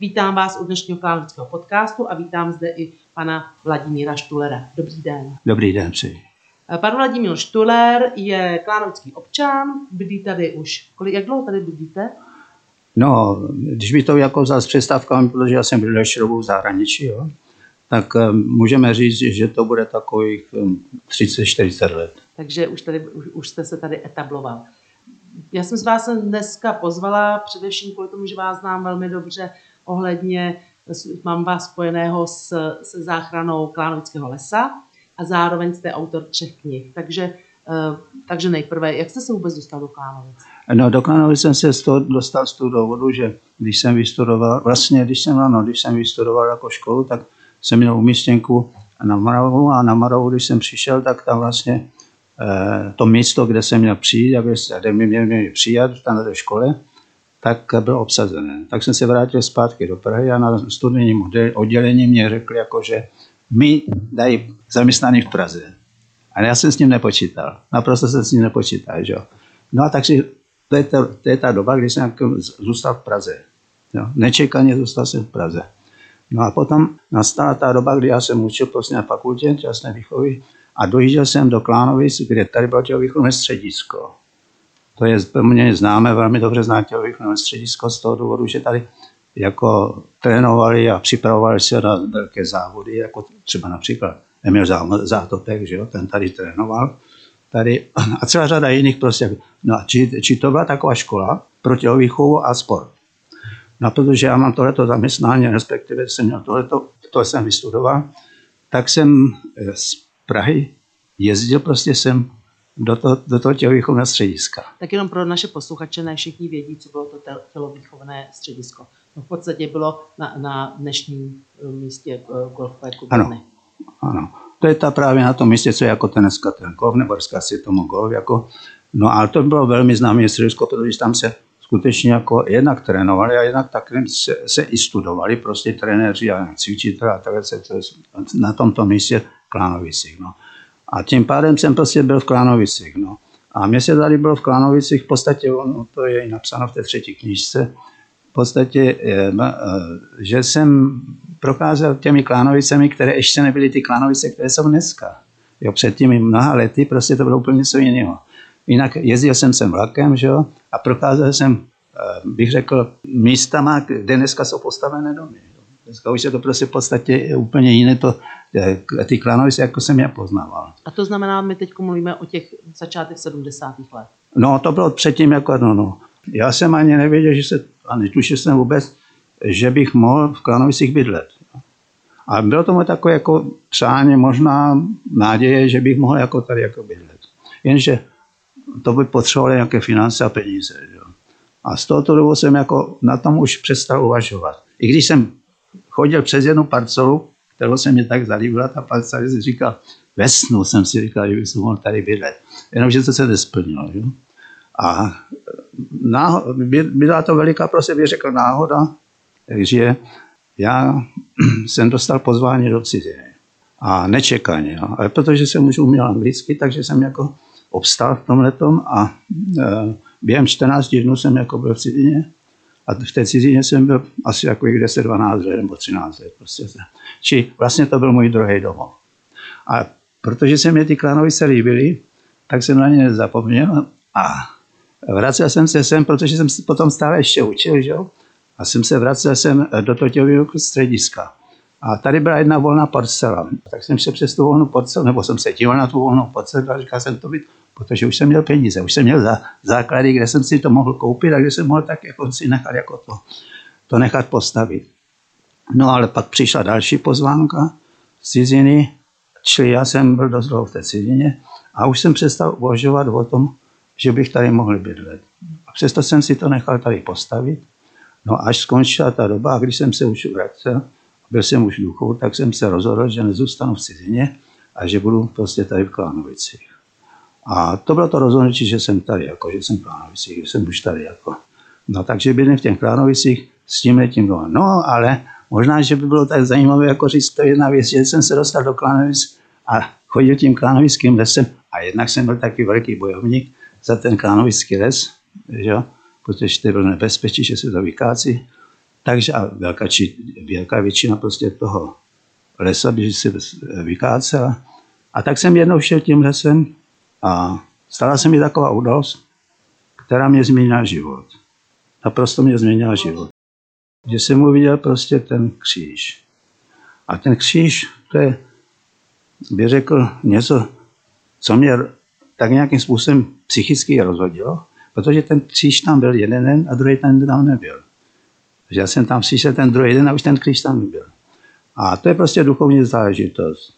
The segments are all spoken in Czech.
Vítám vás u dnešního klánovického podcastu a vítám zde i pana Vladimíra Štulera. Dobrý den. Dobrý den, přeji. Pan Vladimír Štuler je klánovický občan, bydlí tady už, kolik, jak dlouho tady bydlíte? No, když by to jako vzal s přestávkami, protože já jsem byl šroubou v zahraničí, jo, tak um, můžeme říct, že to bude takových um, 30-40 let. Takže už, tady, už, už jste se tady etabloval. Já jsem z vás dneska pozvala především kvůli tomu, že vás znám velmi dobře ohledně, mám vás spojeného s, se záchranou Klánovického lesa a zároveň jste autor třech knih. Takže, takže nejprve, jak jste se vůbec dostal do Klánovic? No, do Klánovic jsem se z toho dostal z toho důvodu, že když jsem vystudoval, vlastně když jsem, ano, když jsem vystudoval jako školu, tak jsem měl umístěnku na Moravu a na Moravu, když jsem přišel, tak tam vlastně eh, to místo, kde jsem měl přijít, kde mě měli přijat tam do škole, tak bylo obsazené. Tak jsem se vrátil zpátky do Prahy a na studijním oddělení mě řekli, jako, že mi dají zaměstnaný v Praze. A já jsem s ním nepočítal. Naprosto jsem s ním nepočítal. Že? No a takže to je, ta, to je ta doba, kdy jsem jako zůstal v Praze. Jo? Nečekaně zůstal jsem v Praze. No a potom nastala ta doba, kdy já jsem učil prostě na fakultě tělesné výchovy a dojížděl jsem do Klánovic, kde tady bylo tělovýchovné středisko. To je mě známe, velmi dobře zná tělovýchovné středisko z toho důvodu, že tady jako trénovali a připravovali se na velké závody, jako třeba například Emil Zátopek, že jo, ten tady trénoval. Tady, a celá řada jiných prostě. No a či, či to byla taková škola pro tělovýchovu a sport. No protože já mám tohleto zaměstnání, respektive jsem měl tohleto, to jsem vystudoval, tak jsem z Prahy jezdil prostě jsem do, to, do toho tělovýchovného střediska. Tak jenom pro naše posluchače, ne všichni vědí, co bylo to tělovýchovné středisko. No v podstatě bylo na, na dnešním eh, místě eh, golfové kubiny. Ano, ano. To je ta právě na tom místě, co je jako ten dneska ten golf, nebo dneska si tomu golf. Jako, no ale to bylo velmi známé středisko, protože tam se skutečně jako jednak trénovali a jednak tak se, se i studovali prostě trenéři a cvičitelé a takhle se to na tomto místě Klánovicích. No. A tím pádem jsem prostě byl v Klánovicích. No. A mě se tady bylo v Klánovicích, v podstatě, no, to je i napsáno v té třetí knižce, v podstatě, eh, eh, že jsem procházel těmi Klánovicemi, které ještě nebyly ty Klánovice, které jsou dneska. Jo, před těmi mnoha lety prostě to bylo úplně něco jiného. Jinak jezdil jsem sem vlakem, že jo, a procházel jsem, eh, bych řekl, místama, kde dneska jsou postavené domy. Dneska už je to prostě v podstatě úplně jiné, to, eh, ty klanovice, jako jsem je poznával. A to znamená, my teď mluvíme o těch začátech 70. let. No, to bylo předtím jako, no, no. Já jsem ani nevěděl, že se, a netušil jsem vůbec, že bych mohl v Klanovicích bydlet. A bylo to moje takové jako přání, možná naděje, že bych mohl jako tady jako bydlet. Jenže to by potřebovalo nějaké finance a peníze. Že? A z tohoto důvodu jsem jako na tom už přestal uvažovat. I když jsem chodil přes jednu parcelu, kterou se mě tak zalíbila, ta parcela, si říkal, ve snu jsem si říkal, že bych mohl tady bydlet. Jenomže to se nesplnilo. Že? A náho, byla to veliká, prostě bych řekl, náhoda, takže já jsem dostal pozvání do ciziny. A nečekaně. Ale protože jsem už uměl anglicky, takže jsem jako obstál v tom letom a e, během 14 dnů jsem jako byl v cizině a v té cizině jsem byl asi jako 10-12 let nebo 13 let. Prostě. Či vlastně to byl můj druhý domov. A protože se mě ty klanovice líbily, tak jsem na ně nezapomněl a vracel jsem se sem, protože jsem se potom stále ještě učil, že? A jsem se vracel sem do Totěvého střediska. A tady byla jedna volná parcela. Tak jsem se přes tu volnou parcelu, nebo jsem se díval na tu volnou parcelu a říkal jsem to být, protože už jsem měl peníze, už jsem měl za, základy, kde jsem si to mohl koupit a kde jsem mohl tak jako si nechat jako to, to nechat postavit. No ale pak přišla další pozvánka z ciziny, čili já jsem byl dost dlouho v té cizině a už jsem přestal uvažovat o tom, že bych tady mohl bydlet. A přesto jsem si to nechal tady postavit. No až skončila ta doba, a když jsem se už vracel, byl jsem už duchou, tak jsem se rozhodl, že nezůstanu v cizině a že budu prostě tady v Klánovicích. A to bylo to rozhodnutí, že jsem tady, jako, že jsem v Klánovicích, že jsem už tady. Jako. No takže bydlím v těch Klánovicích s tím letím doma. No ale možná, že by bylo tak zajímavé, jako říct to jedna věc, že jsem se dostal do Klánovic a chodil tím klánovickým lesem a jednak jsem byl taky velký bojovník za ten klánovický les, že? protože to byl nebezpečí, že se to vykácí. Takže a velká, či, velká většina prostě toho lesa by se vykácela. A tak jsem jednou šel tím lesem a stala se mi taková událost, která mě změnila život. Naprosto mě změnila život. Že jsem uviděl prostě ten kříž. A ten kříž, to je, by řekl, něco, co mě tak nějakým způsobem psychicky rozhodilo, protože ten kříž tam byl jeden den a druhý den tam nebyl. Takže já jsem tam přišel ten druhý den a už ten kříž tam nebyl. A to je prostě duchovní záležitost.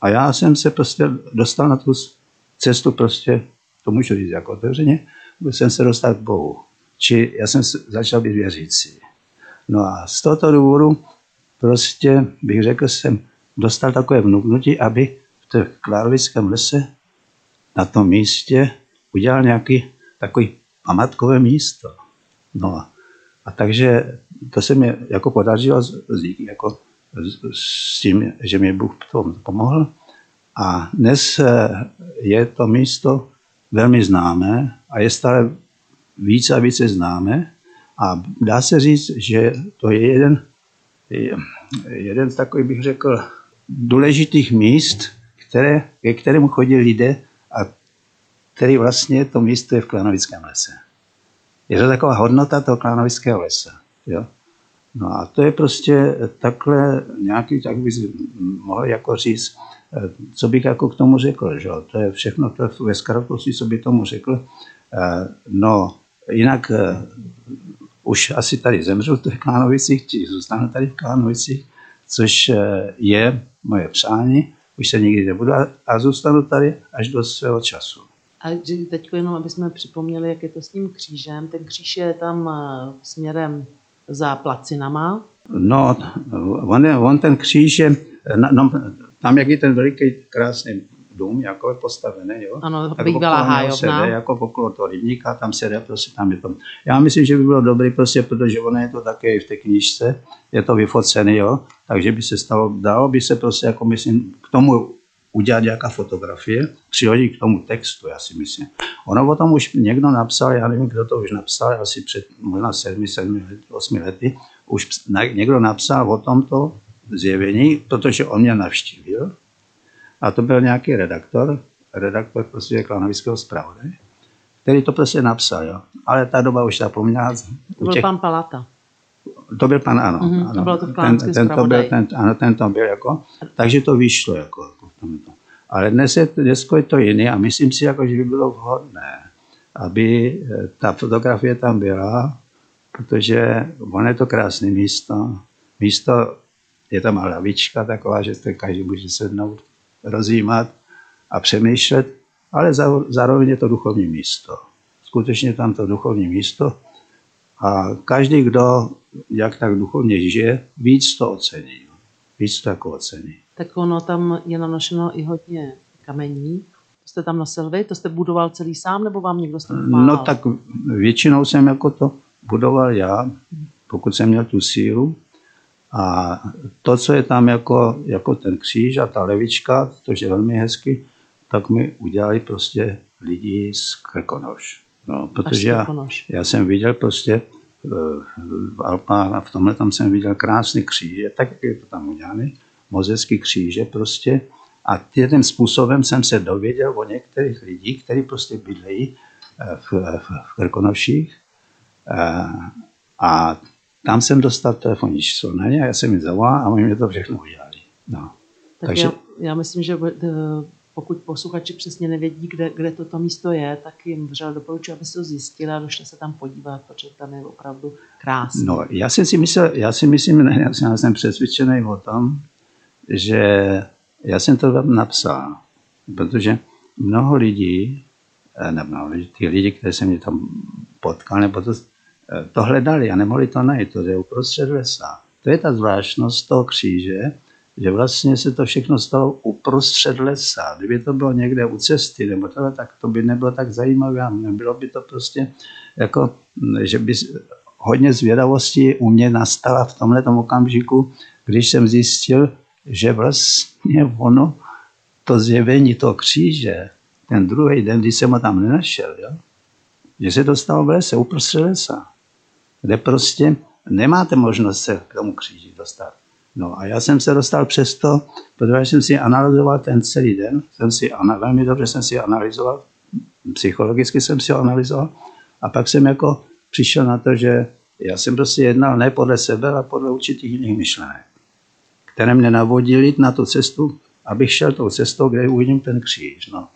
A já jsem se prostě dostal na tu cestu prostě, to můžu říct jako otevřeně, jsem se dostal k Bohu. Či já jsem začal být věřící. No a z tohoto důvodu prostě bych řekl, jsem dostal takové vnuknutí, aby v té Klárovickém lese na tom místě udělal nějaký takový památkové místo. No a, a takže to se mi jako podařilo díky jako s tím, že mi Bůh tom pomohl. A dnes eh, je to místo velmi známé a je stále více a více známé. A dá se říct, že to je jeden, jeden z takových, bych řekl, důležitých míst, které, ke kterému chodí lidé a který vlastně to místo je v Klanovickém lese. Je to taková hodnota toho Klanovického lesa. Jo? No a to je prostě takhle nějaký, tak bych mohl jako říct, eh, co bych jako k tomu řekl, že? to je všechno to ve zkratosti, co by tomu řekl. Eh, no, jinak eh, už asi tady zemřu v těch Klánovicích, či zůstanu tady v Klánovicích, což je moje přání, už se nikdy nebudu a zůstanu tady až do svého času. A teď jenom, aby jsme připomněli, jak je to s tím křížem. Ten kříž je tam směrem za placinama? No, on, je, on ten kříž je, no, tam jak je ten veliký krásný dům, jako je postavený, jo? Ano, tak bývalá hájovna. jako okolo toho rybníka, tam se jde, prostě tam je to. Já myslím, že by bylo dobré, prostě, protože ono je to také v té knížce, je to vyfocený, jo? takže by se stalo, dalo by se prostě, jako myslím, k tomu udělat nějaká fotografie, přihodit k tomu textu, já si myslím. Ono o tom už někdo napsal, já nevím, kdo to už napsal, asi před možná sedmi, sedmi, osmi lety, už někdo napsal o tomto zjevení, protože on mě navštívil a to byl nějaký redaktor, redaktor prostě klanovického zpravodaje, který to prostě napsal, jo. Ale ta doba už zapomněla. To byl těch... pan Palata. To byl pan, ano. Mm-hmm, ano. To bylo to ten, ten, to byl, ten, ano, ten to byl jako, takže to vyšlo jako. Ale dnes je, dnes je to jiné a myslím si, jako, že by bylo vhodné, aby eh, ta fotografie tam byla, protože ono je to krásné místo. Místo, je tam lavička taková, že to každý může sednout, rozjímat a přemýšlet, ale zároveň je to duchovní místo. Skutečně tam to duchovní místo a každý, kdo jak tak duchovně žije, víc to ocení. Víc to jako ocení. Tak ono tam je nanošeno i hodně kamení. To jste tam nosil vy? To jste budoval celý sám, nebo vám někdo s tím No tak většinou jsem jako to budoval já, pokud jsem měl tu sílu. A to, co je tam jako, jako ten kříž a ta levička, to je velmi hezky, tak mi udělali prostě lidi z Krkonoš. No, protože já, já jsem viděl prostě eh, v Alpách a v tomhle tam jsem viděl krásný kříže, tak jak je to tam udělané, mozecký kříže prostě. A tím způsobem jsem se dověděl o některých lidí, kteří prostě bydlejí eh, v, v, v Krkonoších. A, eh, a tam jsem dostal telefonní číslo na ně a já jsem jim zavolal a oni mě to všechno udělali. No. Tak Takže, já, já myslím, že pokud posluchači přesně nevědí, kde, kde toto místo je, tak jim vřel doporučuji, aby se to zjistili a došli se tam podívat, protože tam je opravdu krásné. No, já jsem si myslel, já si myslím, já jsem přesvědčený o tom, že já jsem to tam napsal, protože mnoho lidí, eh, nebo lidí, ty lidi, kteří se mě tam potkal, nebo to, eh, to hledali a nemohli to najít, to je uprostřed lesa. To je ta zvláštnost toho kříže, že vlastně se to všechno stalo uprostřed lesa. Kdyby to bylo někde u cesty, nebo tohle, tak to by nebylo tak zajímavé. Nebylo by to prostě jako, že by hodně zvědavosti u mě nastala v tomhle okamžiku, když jsem zjistil, že vlastně ono, to zjevení toho kříže, ten druhý den, když jsem ho tam nenašel, jo, že se to stalo v lese, uprostřed lesa, kde prostě nemáte možnost se k tomu kříži dostat. No a já jsem se dostal přesto, protože jsem si analyzoval ten celý den, jsem si, velmi dobře jsem si analyzoval, psychologicky jsem si ho analyzoval a pak jsem jako přišel na to, že já jsem prostě jednal ne podle sebe, ale podle určitých jiných myšlenek, které mě navodily na tu cestu, abych šel tou cestou, kde uvidím ten kříž. No.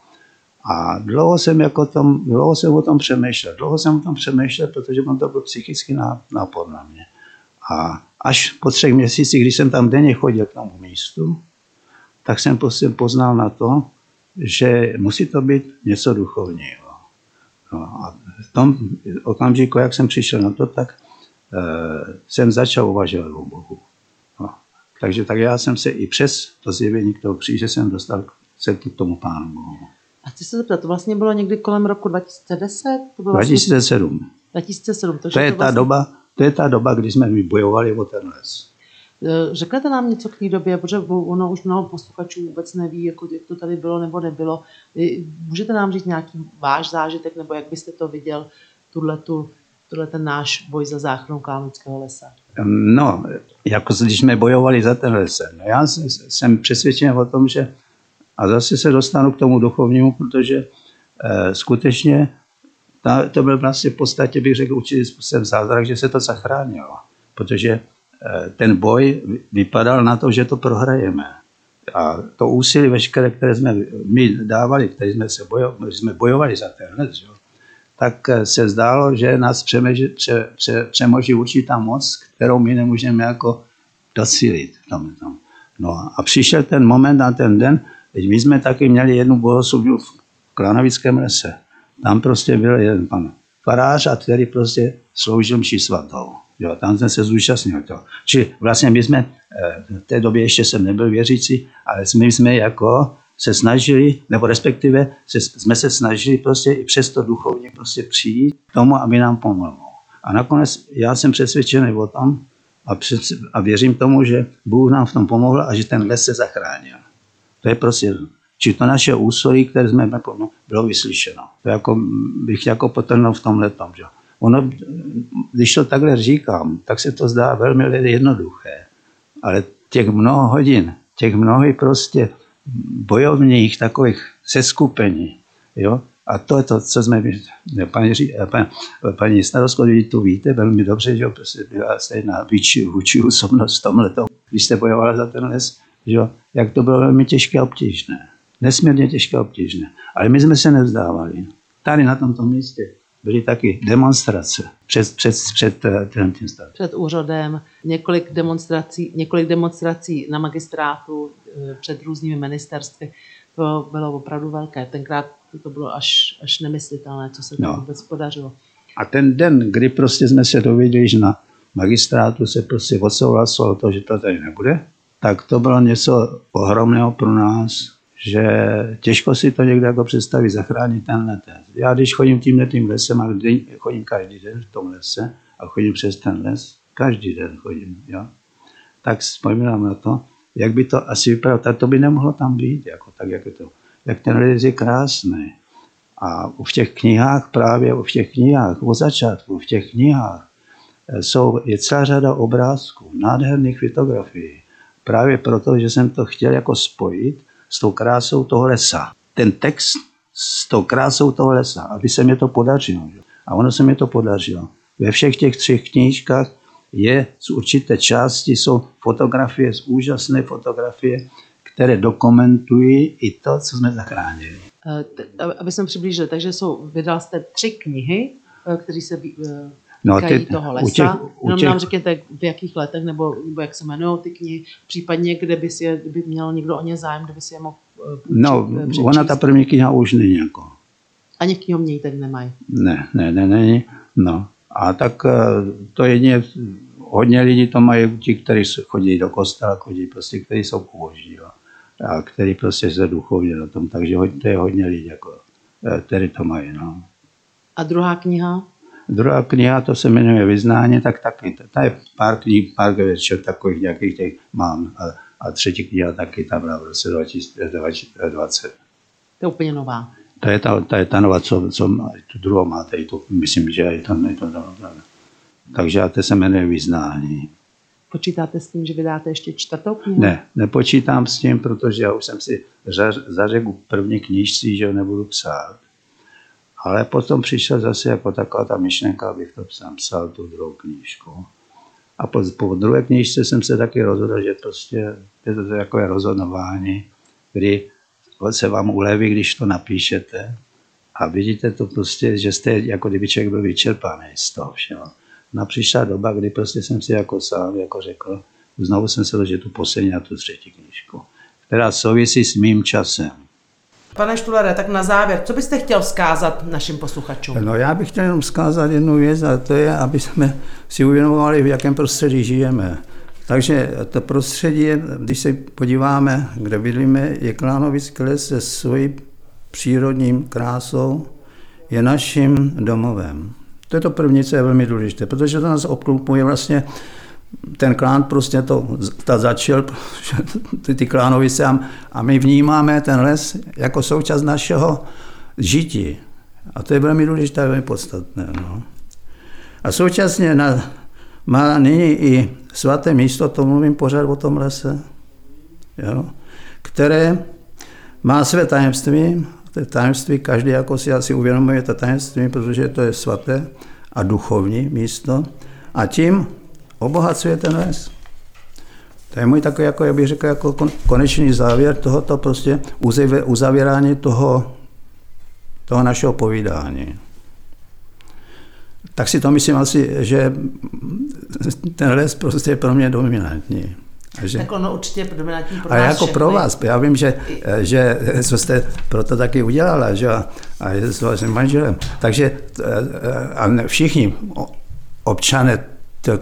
A dlouho jsem, jako tom, dlouho jsem o tom přemýšlel. Dlouho jsem o tom přemýšlel, protože on to byl psychický nápor na mě. A až po třech měsících, když jsem tam denně chodil k tomu místu, tak jsem prostě poznal na to, že musí to být něco duchovního. No a v tom okamžiku, jak jsem přišel na to, tak uh, jsem začal uvažovat o Bohu. Takže tak já jsem se i přes to zjevení k toho kříže jsem dostal se k tomu Pánu Bohu. A chci se zeptat, to vlastně bylo někdy kolem roku 2010? To bylo 2007. Vlastně 2007. To, to je to vlastně... ta doba, to je ta doba, kdy jsme my bojovali o ten les. E, řeknete nám něco k té době, protože ono už mnoho posluchačů vůbec neví, jako, jak to tady bylo nebo nebylo. Můžete nám říct nějaký váš zážitek, nebo jak byste to viděl, tuhletu, tuhle ten náš boj za záchranu Kálnického lesa? No, jako když jsme bojovali za ten les. No já jsem přesvědčen o tom, že a zase se dostanu k tomu duchovnímu, protože eh, skutečně ta, to byl vlastně v podstatě, bych řekl, určitý způsobem zázrak, že se to zachránilo. Protože eh, ten boj vypadal na to, že to prohrajeme. A to úsilí veškeré, které jsme my dávali, které jsme, se bojovali, jsme bojovali za ten jo, tak eh, se zdálo, že nás přemoží, pře, pře, přemoží určitá moc, kterou my nemůžeme jako docílit. Tom, tom. No a přišel ten moment a ten den, Teď my jsme taky měli jednu bohoslužbu v Klanovickém lese. Tam prostě byl jeden pan farář, a který prostě sloužil mši svatou. Jo, tam jsem se zúčastnil to. Či vlastně my jsme, eh, v té době ještě jsem nebyl věřící, ale my jsme jako se snažili, nebo respektive se, jsme se snažili prostě i přesto duchovně prostě přijít k tomu, aby nám pomohl. A nakonec já jsem přesvědčený o tom a, před, a věřím tomu, že Bůh nám v tom pomohl a že ten les se zachránil. To je prostě, či to naše úsilí, které jsme no, bylo vyslyšeno. To jako, bych jako potrhnul v tomhle tom. Že? Ono, když to takhle říkám, tak se to zdá velmi jednoduché. Ale těch mnoho hodin, těch mnoho prostě bojovných takových seskupení, jo, a to je to, co jsme, paní, paní, paní starostko, vy to víte velmi dobře, že prostě byla stejná vůči osobnost v tomhle, když jste bojovala za ten les, že jak to bylo velmi těžké a obtížné. Nesmírně těžké a obtížné. Ale my jsme se nevzdávali. Tady na tomto místě byly taky demonstrace před, před, před eh, tím stavem. Před úřadem, několik demonstrací, několik demonstrací na magistrátu, eh, před různými ministerstvy. To bylo opravdu velké. Tenkrát to bylo až, až nemyslitelné, co se tam no. vůbec podařilo. A ten den, kdy prostě jsme se dověděli, že na magistrátu se prostě odsouhlasilo to, že to tady nebude, tak to bylo něco ohromného pro nás, že těžko si to někdo jako představí, zachránit ten les. Já když chodím tímhle tím lesem, a chodím každý den v tom lese a chodím přes ten les, každý den chodím, jo, tak vzpomínám na to, jak by to asi vypadalo, tak to by nemohlo tam být, jako tak, jak je to. Jak ten les je krásný. A v těch knihách, právě v těch knihách, od začátku, v těch knihách, eh, jsou, je celá řada obrázků, nádherných fotografií, Právě proto, že jsem to chtěl jako spojit s tou krásou toho lesa. Ten text s tou krásou toho lesa, aby se mi to podařilo. A ono se mi to podařilo. Ve všech těch třech knížkách je z určité části, jsou fotografie, z úžasné fotografie, které dokumentují i to, co jsme zachránili. Eh, aby jsem přiblížil, takže jsou, vydal jste tři knihy, eh, které se eh, no, ty, toho lesa. U těch, u Jenom těch... nám řekněte, v jakých letech, nebo, nebo jak se jmenují ty knihy, případně kde by, si je, kdyby měl někdo o ně zájem, kde by si je mohl eh, půjčit, No, eh, přečíst. ona ta první kniha už není jako. Ani v knihovně tady nemají? Ne, ne, ne, ne, no. A tak eh, to jedině, hodně lidí to mají, ti, kteří chodí do kostela, chodí prostě, kteří jsou pobožní, jo. A kteří prostě se duchovně na tom, takže to je hodně lidí, jako, kteří to mají, no. A druhá kniha? Druhá kniha, to se jmenuje Vyznání, tak taky, to je pár knih, pár většinou takových nějakých těch mám. A, a třetí kniha taky tam byla v roce 2020. To je úplně nová. To je ta, ta, je ta nová, co, co tu druhou máte, i to, myslím, že je to, je to, to Takže a to se jmenuje Vyznání. Počítáte s tím, že vydáte ještě čtvrtou knihu? Ne, nepočítám s tím, protože já už jsem si zařekl první knižci, že nebudu psát. Ale potom přišla zase jako taková ta myšlenka, abych to sám psal, tu druhou knížku. A po, po druhé knížce jsem se taky rozhodl, že prostě je to takové rozhodování, kdy se vám uleví, když to napíšete a vidíte to prostě, že jste jako kdyby člověk byl vyčerpaný z toho všeho. No přišla doba, kdy prostě jsem si jako sám jako řekl, znovu jsem se že tu poslední a tu třetí knížku, která souvisí s mým časem. Pane Štulere, tak na závěr, co byste chtěl vzkázat našim posluchačům? No já bych chtěl jenom vzkázat jednu věc a to je, aby jsme si uvědomovali, v jakém prostředí žijeme. Takže to prostředí, když se podíváme, kde bydlíme, je Klánovický les se svojí přírodním krásou, je naším domovem. To je to první, co je velmi důležité, protože to nás obklopuje vlastně ten klán prostě to ta začal, ty, ty klánovice a, a my vnímáme ten les jako součást našeho žití. A to je velmi důležité, velmi podstatné. No. A současně na, má nyní i svaté místo, to mluvím pořád o tom lese, jo, které má své tajemství, to je tajemství, každý jako si asi uvědomuje to tajemství, protože to je svaté a duchovní místo. A tím obohacuje ten les. To je můj takový, jako, jak bych řekl, jako konečný závěr tohoto prostě uzavírání toho, toho našeho povídání. Tak si to myslím asi, že ten les prostě je pro mě dominantní. Že, tak ono určitě je dominantní pro A jako všechny. pro vás, já vím, že, že co jste proto taky udělala, že a je s vaším manželem. Takže a všichni občané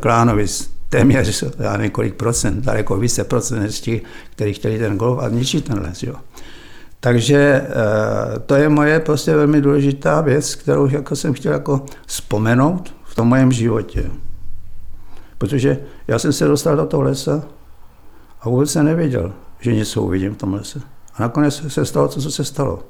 Klánovic, téměř já několik procent, daleko více procent než těch, kteří chtěli ten golf a ničit ten les. Jo. Takže to je moje prostě velmi důležitá věc, kterou jako jsem chtěl jako vzpomenout v tom mojem životě. Protože já jsem se dostal do toho lesa a vůbec jsem nevěděl, že něco uvidím v tom lese. A nakonec se stalo to, co se stalo.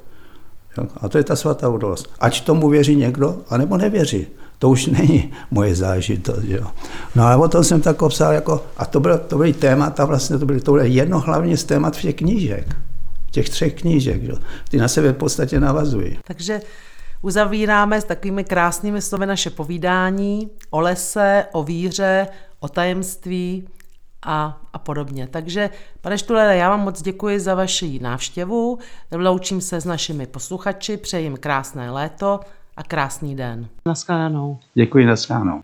A to je ta svatá událost. Ať tomu věří někdo, anebo nevěří. To už není moje zážitost. Jo. No ale o tom jsem tak psal, jako, a to, bylo, to byly témata, vlastně to, byly, to bylo jedno hlavně z témat všech knížek. Těch třech knížek. Jo. Ty na sebe v podstatě navazují. Takže uzavíráme s takovými krásnými slovy naše povídání o lese, o víře, o tajemství a, a podobně. Takže, pane Štulere, já vám moc děkuji za vaši návštěvu, loučím se s našimi posluchači, přeji jim krásné léto a krásný den. Naschledanou. Děkuji, naschledanou.